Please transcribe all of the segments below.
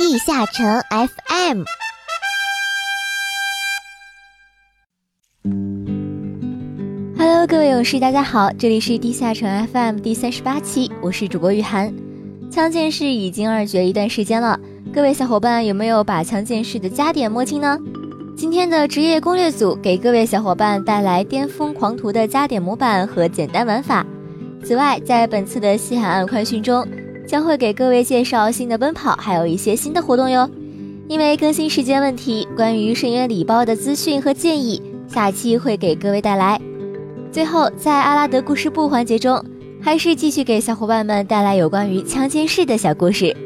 地下城 FM。Hello，各位勇士，大家好，这里是地下城 FM 第三十八期，我是主播雨涵。枪剑士已经二绝一段时间了，各位小伙伴有没有把枪剑士的加点摸清呢？今天的职业攻略组给各位小伙伴带来巅峰狂徒的加点模板和简单玩法。此外，在本次的西海岸快讯中，将会给各位介绍新的奔跑，还有一些新的活动哟。因为更新时间问题，关于深渊礼包的资讯和建议，下期会给各位带来。最后，在阿拉德故事部环节中，还是继续给小伙伴们带来有关于枪剑士的小故事。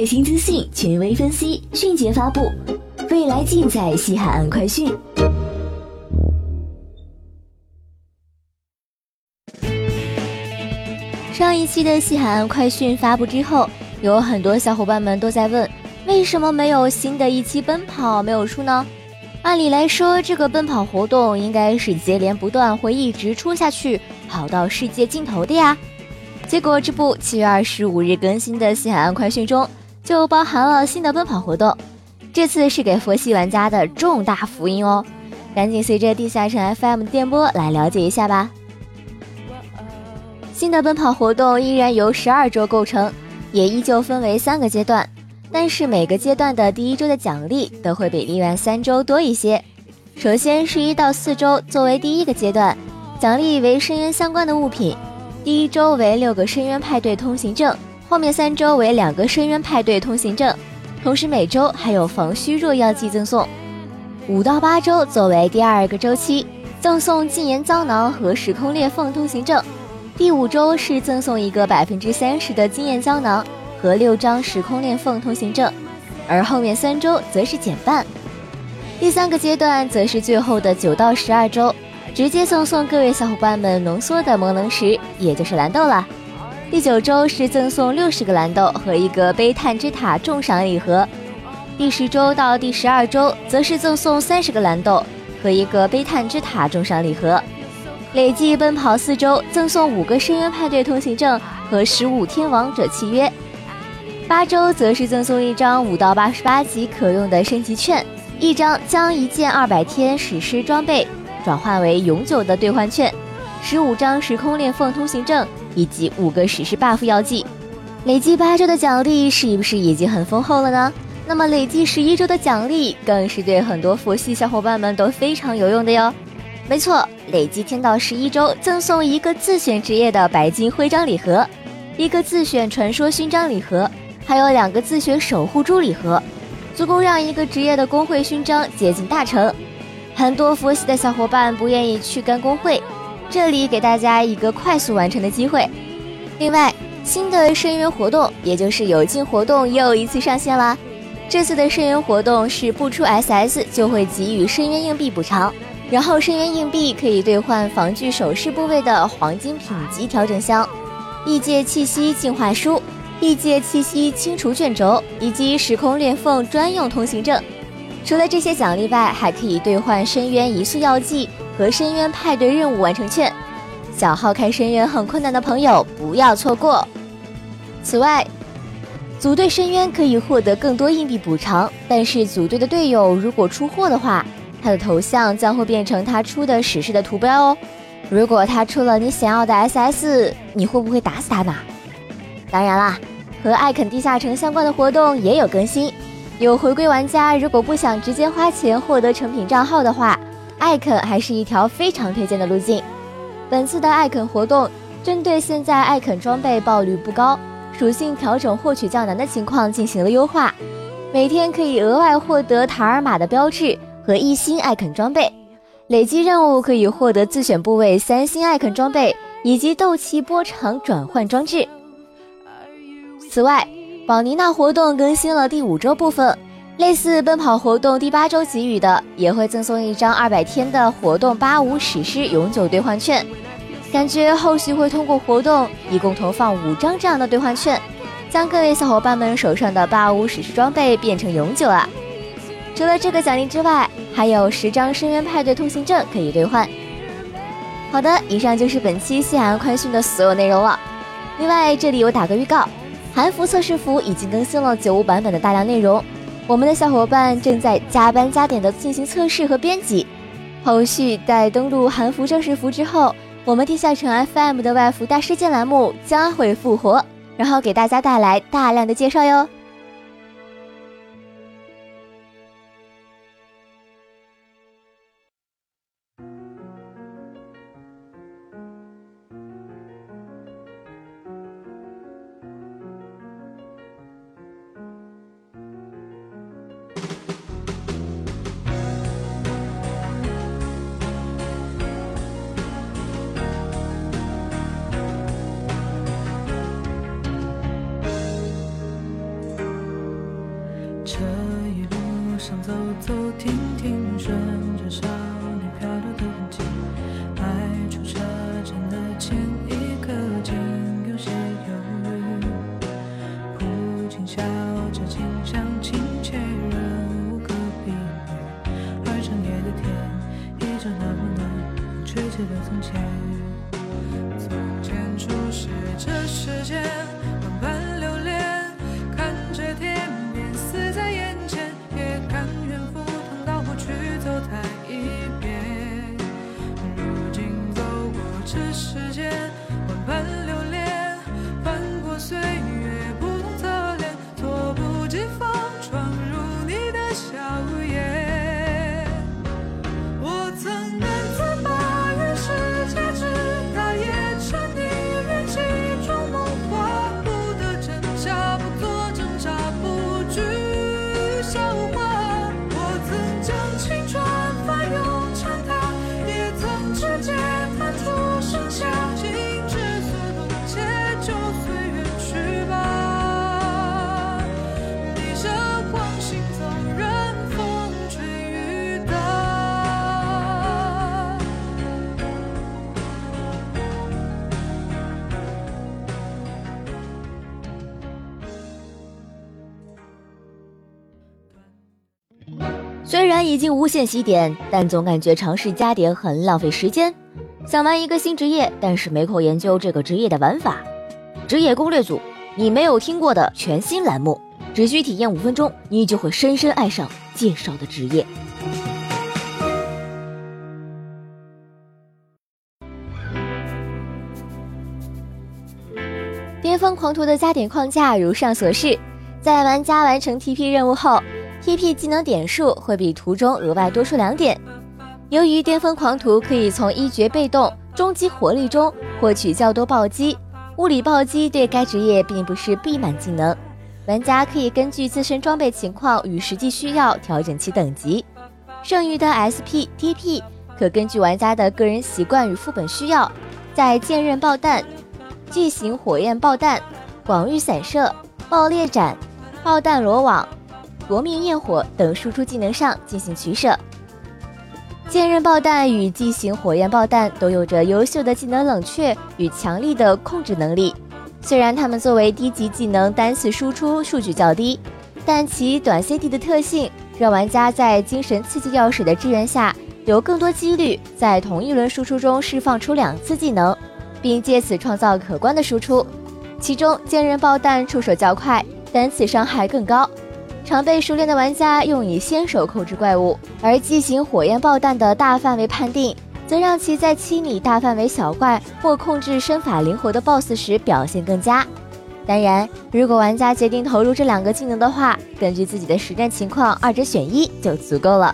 最新资讯，权威分析，迅捷发布，未来尽在西海岸快讯。上一期的西海岸快讯发布之后，有很多小伙伴们都在问，为什么没有新的一期奔跑没有出呢？按理来说，这个奔跑活动应该是接连不断，会一直出下去，跑到世界尽头的呀。结果这部七月二十五日更新的西海岸快讯中。就包含了新的奔跑活动，这次是给佛系玩家的重大福音哦！赶紧随着地下城 FM 电波来了解一下吧。新的奔跑活动依然由十二周构成，也依旧分为三个阶段，但是每个阶段的第一周的奖励都会比另外三周多一些。首先是一到四周作为第一个阶段，奖励为深渊相关的物品，第一周为六个深渊派对通行证。后面三周为两个深渊派对通行证，同时每周还有防虚弱药剂赠送。五到八周作为第二个周期，赠送禁言胶囊和时空裂缝通行证。第五周是赠送一个百分之三十的经验胶囊和六张时空裂缝通行证，而后面三周则是减半。第三个阶段则是最后的九到十二周，直接赠送各位小伙伴们浓缩的魔能石，也就是蓝豆了。第九周是赠送六十个蓝豆和一个悲叹之塔重赏礼盒，第十周到第十二周则是赠送三十个蓝豆和一个悲叹之塔重赏礼盒，累计奔跑四周赠送五个深渊派对通行证和十五天王者契约，八周则是赠送一张五到八十八级可用的升级券，一张将一件二百天史诗装备转换为永久的兑换券，十五张时空裂缝通行证。以及五个史诗 buff 药剂，累计八周的奖励是不是已经很丰厚了呢？那么累计十一周的奖励更是对很多佛系小伙伴们都非常有用的哟。没错，累计天到十一周赠送一个自选职业的白金徽章礼盒，一个自选传说勋章礼盒，还有两个自选守护珠礼盒，足够让一个职业的工会勋章接近大成。很多佛系的小伙伴不愿意去干工会。这里给大家一个快速完成的机会，另外，新的深渊活动，也就是有劲活动又一次上线了。这次的深渊活动是不出 SS 就会给予深渊硬币补偿，然后深渊硬币可以兑换防具首饰部位的黄金品级调整箱、异界气息净化书、异界气息清除卷轴以及时空裂缝专用通行证。除了这些奖励外，还可以兑换深渊移速药剂和深渊派对任务完成券。小号开深渊很困难的朋友不要错过。此外，组队深渊可以获得更多硬币补偿，但是组队的队友如果出货的话，他的头像将会变成他出的史诗的图标哦。如果他出了你想要的 SS，你会不会打死他呢？当然啦，和艾肯地下城相关的活动也有更新。有回归玩家如果不想直接花钱获得成品账号的话，艾肯还是一条非常推荐的路径。本次的艾肯活动针对现在艾肯装备爆率不高。属性调整获取较难的情况进行了优化，每天可以额外获得塔尔玛的标志和一星艾肯装备，累积任务可以获得自选部位三星艾肯装备以及斗气波长转换装置。此外，宝妮娜活动更新了第五周部分，类似奔跑活动第八周给予的，也会赠送一张二百天的活动八五史诗永久兑换券。感觉后续会通过活动，一共投放五张这样的兑换券，将各位小伙伴们手上的八五史诗装备变成永久啊！除了这个奖励之外，还有十张深渊派对通行证可以兑换。好的，以上就是本期西安宽讯的所有内容了。另外，这里我打个预告，韩服测试服已经更新了九五版本的大量内容，我们的小伙伴正在加班加点的进行测试和编辑，后续待登录韩服正式服之后。我们地下城 FM 的外服大事件栏目将会复活，然后给大家带来大量的介绍哟。走走停停顺着山。然已经无限洗点，但总感觉尝试加点很浪费时间。想玩一个新职业，但是没空研究这个职业的玩法。职业攻略组，你没有听过的全新栏目，只需体验五分钟，你就会深深爱上介绍的职业。巅峰狂徒的加点框架如上所示，在玩家完成 TP 任务后。TP 技能点数会比图中额外多出两点。由于巅峰狂徒可以从一绝被动终极火力中获取较多暴击，物理暴击对该职业并不是必满技能。玩家可以根据自身装备情况与实际需要调整其等级。剩余的 SP、TP 可根据玩家的个人习惯与副本需要，在剑刃爆弹、巨型火焰爆弹、广域散射、爆裂斩、爆弹罗网、夺命焰火等输出技能上进行取舍。剑刃爆弹与巨型火焰爆弹都有着优秀的技能冷却与强力的控制能力。虽然它们作为低级技能，单次输出数据较低，但其短 CD 的特性让玩家在精神刺激药水的支援下，有更多几率在同一轮输出中释放出两次技能，并借此创造可观的输出。其中，剑刃爆弹出手较快，单次伤害更高。常被熟练的玩家用以先手控制怪物，而巨型火焰爆弹的大范围判定，则让其在清理大范围小怪或控制身法灵活的 BOSS 时表现更佳。当然，如果玩家决定投入这两个技能的话，根据自己的实战情况，二者选一就足够了。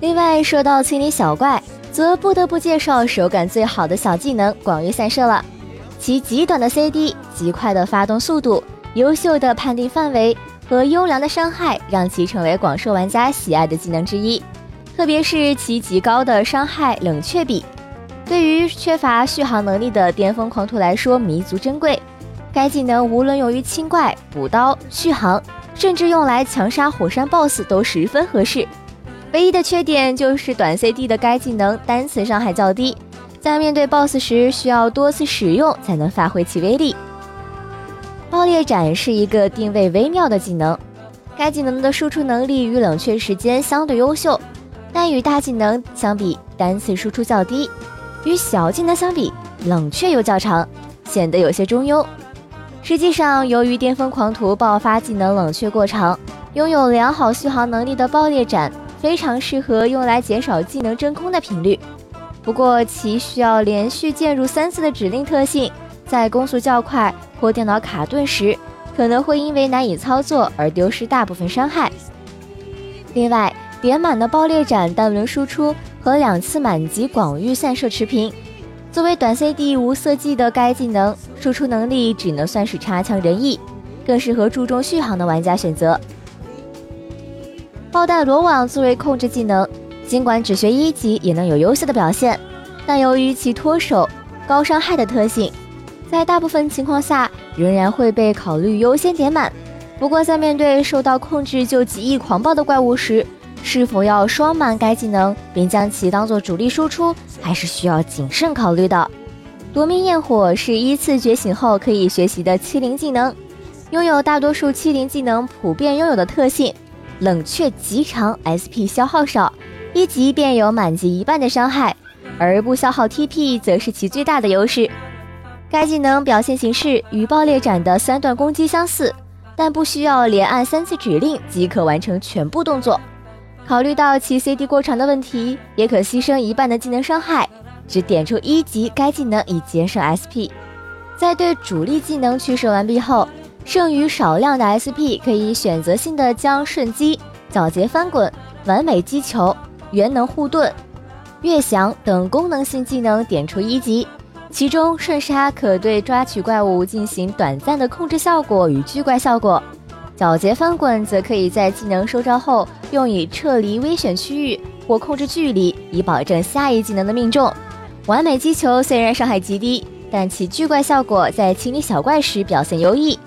另外，说到清理小怪，则不得不介绍手感最好的小技能——广域散射了。其极短的 CD、极快的发动速度、优秀的判定范围。和优良的伤害让其成为广受玩家喜爱的技能之一，特别是其极高的伤害冷却比，对于缺乏续航能力的巅峰狂徒来说弥足珍贵。该技能无论用于清怪、补刀、续航，甚至用来强杀火山 BOSS 都十分合适。唯一的缺点就是短 CD 的该技能单次伤害较低，在面对 BOSS 时需要多次使用才能发挥其威力。爆裂斩是一个定位微妙的技能，该技能的输出能力与冷却时间相对优秀，但与大技能相比，单次输出较低；与小技能相比，冷却又较长，显得有些中庸。实际上，由于巅峰狂徒爆发技能冷却过长，拥有良好续航能力的爆裂斩非常适合用来减少技能真空的频率。不过，其需要连续键入三次的指令特性。在攻速较快或电脑卡顿时，可能会因为难以操作而丢失大部分伤害。另外，点满的爆裂斩单轮输出和两次满级广域散射持平。作为短 CD 无色技的该技能，输出能力只能算是差强人意，更适合注重续航的玩家选择。爆弹罗网作为控制技能，尽管只学一级也能有优秀的表现，但由于其脱手、高伤害的特性。在大部分情况下，仍然会被考虑优先点满。不过，在面对受到控制就极易狂暴的怪物时，是否要双满该技能，并将其当做主力输出，还是需要谨慎考虑的。夺命焰火是依次觉醒后可以学习的欺凌技能，拥有大多数欺凌技能普遍拥有的特性：冷却极长，SP 消耗少，一级便有满级一半的伤害，而不消耗 TP 则是其最大的优势。该技能表现形式与爆裂斩的三段攻击相似，但不需要连按三次指令即可完成全部动作。考虑到其 CD 过长的问题，也可牺牲一半的技能伤害，只点出一级该技能以节省 SP。在对主力技能取舍完毕后，剩余少量的 SP 可以选择性的将瞬击、早结翻滚、完美击球、元能护盾、月翔等功能性技能点出一级。其中瞬杀可对抓取怪物进行短暂的控制效果与聚怪效果，皎洁翻滚则可以在技能收招后用以撤离危险区域或控制距离，以保证下一技能的命中。完美击球虽然伤害极低，但其聚怪效果在清理小怪时表现优异。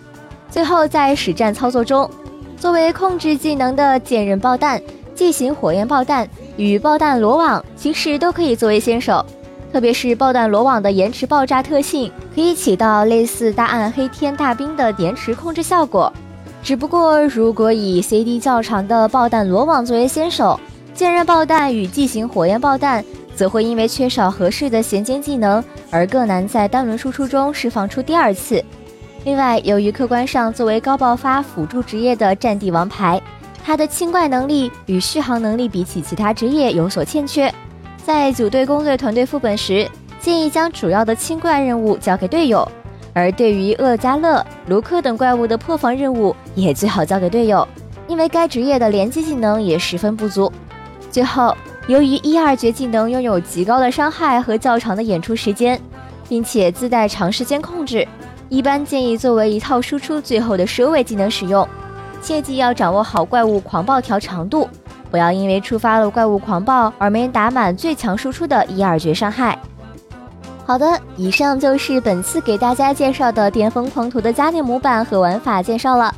最后在实战操作中，作为控制技能的剑刃爆弹、巨型火焰爆弹与爆弹罗网，其实都可以作为先手。特别是爆弹罗网的延迟爆炸特性，可以起到类似大暗黑天大兵的延迟控制效果。只不过，如果以 CD 较长的爆弹罗网作为先手，剑刃爆弹与巨型火焰爆弹则会因为缺少合适的衔接技能而更难在单轮输出中释放出第二次。另外，由于客观上作为高爆发辅助职业的战地王牌，它的清怪能力与续航能力比起其他职业有所欠缺。在组队攻略团队副本时，建议将主要的清怪任务交给队友；而对于厄加勒、卢克等怪物的破防任务，也最好交给队友，因为该职业的连击技能也十分不足。最后，由于一二绝技能拥有极高的伤害和较长的演出时间，并且自带长时间控制，一般建议作为一套输出最后的收尾技能使用。切记要掌握好怪物狂暴条长度。不要因为触发了怪物狂暴而没打满最强输出的一二绝伤害。好的，以上就是本次给大家介绍的巅峰狂徒的加点模板和玩法介绍了。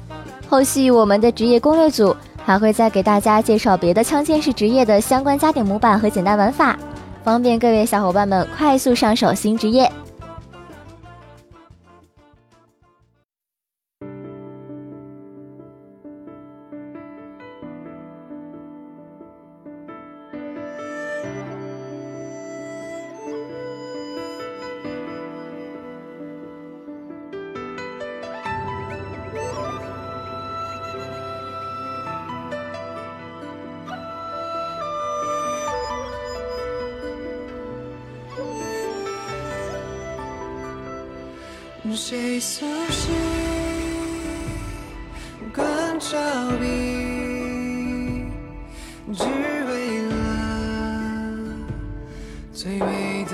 后续我们的职业攻略组还会再给大家介绍别的枪剑士职业的相关加点模板和简单玩法，方便各位小伙伴们快速上手新职业。谁苏醒？观照笔，只为了最美的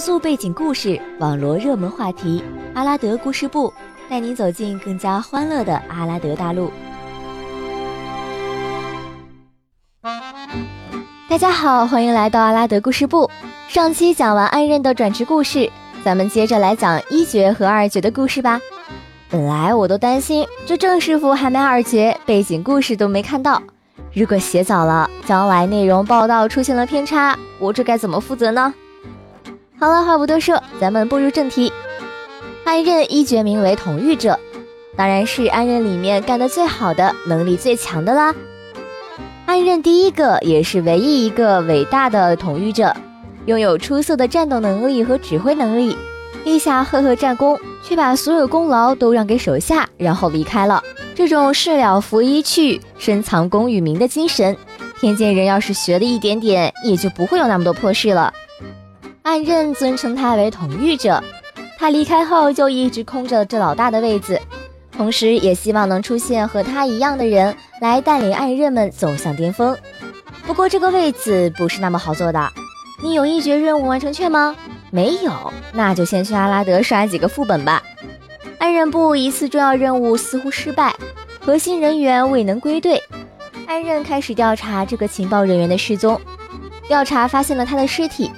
速背景故事，网罗热门话题，阿拉德故事部带您走进更加欢乐的阿拉德大陆。大家好，欢迎来到阿拉德故事部。上期讲完暗刃的转职故事，咱们接着来讲一绝和二绝的故事吧。本来我都担心这郑师傅还没二绝，背景故事都没看到。如果写早了，将来内容报道出现了偏差，我这该怎么负责呢？好了，话不多说，咱们步入正题。暗刃一绝名为统御者，当然是暗刃里面干得最好的、能力最强的啦。暗刃第一个也是唯一一个伟大的统御者，拥有出色的战斗能力和指挥能力，立下赫赫战功，却把所有功劳都让给手下，然后离开了。这种事了拂衣去，深藏功与名的精神，天剑人要是学了一点点，也就不会有那么多破事了。暗刃尊称他为统御者，他离开后就一直空着这老大的位子，同时也希望能出现和他一样的人来带领暗刃们走向巅峰。不过这个位子不是那么好做的，你有一绝任务完成券吗？没有，那就先去阿拉德刷几个副本吧。暗刃部一次重要任务似乎失败，核心人员未能归队，暗刃开始调查这个情报人员的失踪，调查发现了他的尸体。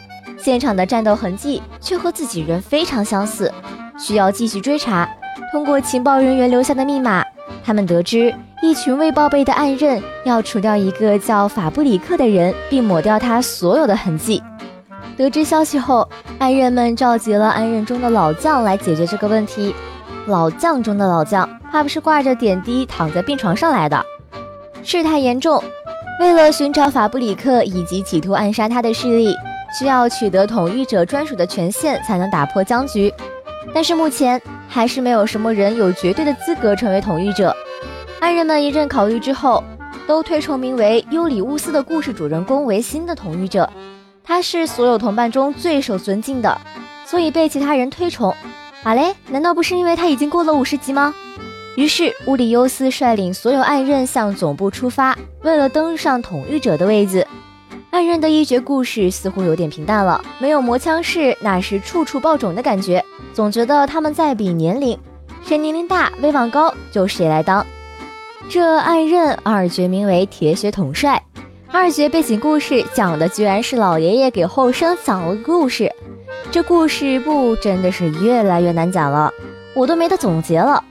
现场的战斗痕迹却和自己人非常相似，需要继续追查。通过情报人员留下的密码，他们得知一群未报备的暗刃要除掉一个叫法布里克的人，并抹掉他所有的痕迹。得知消息后，暗刃们召集了暗刃中的老将来解决这个问题。老将中的老将，怕不是挂着点滴躺在病床上来的。事态严重，为了寻找法布里克以及企图暗杀他的势力。需要取得统御者专属的权限才能打破僵局，但是目前还是没有什么人有绝对的资格成为统御者。暗人们一阵考虑之后，都推崇名为尤里乌斯的故事主人公为新的统御者。他是所有同伴中最受尊敬的，所以被其他人推崇。啊嘞，难道不是因为他已经过了五十级吗？于是乌里优斯率领所有暗刃向总部出发，为了登上统御者的位子。暗刃的一绝故事似乎有点平淡了，没有磨枪式那是处处爆种的感觉，总觉得他们在比年龄，谁年龄大、威望高就谁来当。这暗刃二绝名为铁血统帅，二绝背景故事讲的居然是老爷爷给后生讲了个故事，这故事不真的是越来越难讲了，我都没得总结了。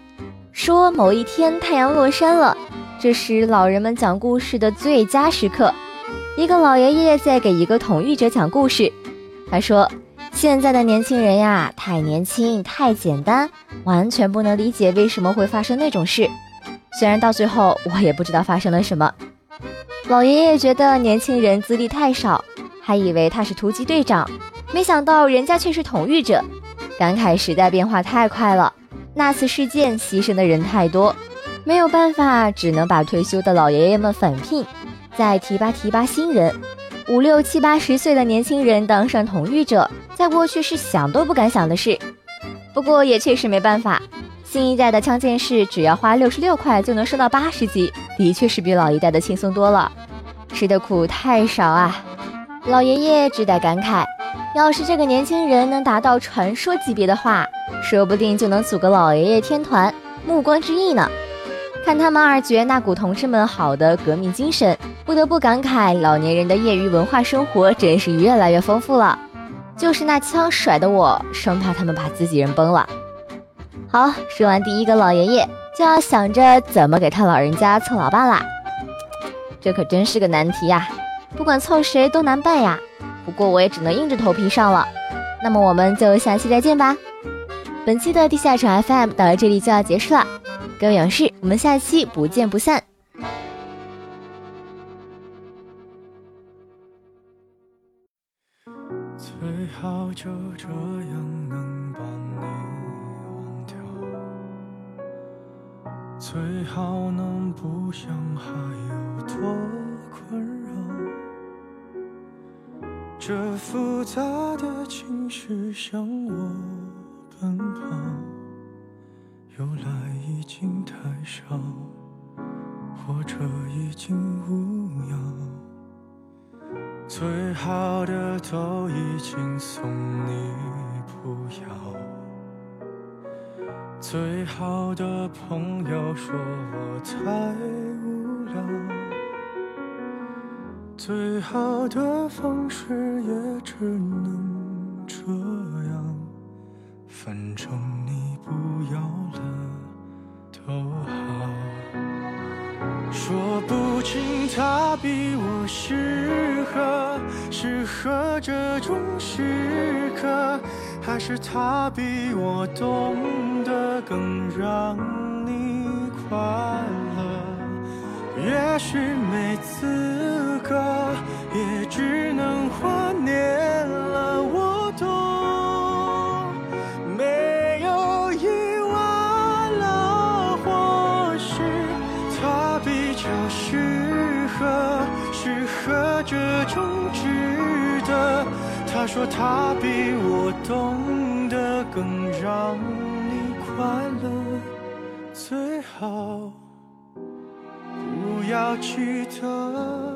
说某一天太阳落山了，这是老人们讲故事的最佳时刻。一个老爷爷在给一个统御者讲故事，他说：“现在的年轻人呀，太年轻，太简单，完全不能理解为什么会发生那种事。虽然到最后我也不知道发生了什么。”老爷爷觉得年轻人资历太少，还以为他是突击队长。没想到人家却是统御者，感慨时代变化太快了。那次事件牺牲的人太多，没有办法，只能把退休的老爷爷们返聘，再提拔提拔新人。五六七八十岁的年轻人当上统御者，在过去是想都不敢想的事。不过也确实没办法，新一代的枪剑士只要花六十六块就能升到八十级，的确是比老一代的轻松多了。吃的苦太少啊，老爷爷只得感慨。要是这个年轻人能达到传说级别的话，说不定就能组个老爷爷天团、暮光之翼呢。看他们二绝那股同志们好的革命精神，不得不感慨老年人的业余文化生活真是越来越丰富了。就是那枪甩的我，生怕他们把自己人崩了。好，说完第一个老爷爷，就要想着怎么给他老人家凑老伴啦。这可真是个难题呀，不管凑谁都难办呀。不过我也只能硬着头皮上了，那么我们就下期再见吧。本期的地下城 FM 到这里就要结束了，各位勇士，我们下期不见不散。好就这样能把你忘掉，最好能不想还有多困扰。这复杂的情绪向我奔跑，由来已经太少，或者已经无恙。最好的都已经送你不要，最好的朋友说我太无聊。最好的方式也只能是他比我懂得更让你快乐。也许没资格，也只能换他说他比我懂得更让你快乐，最好。不要记得。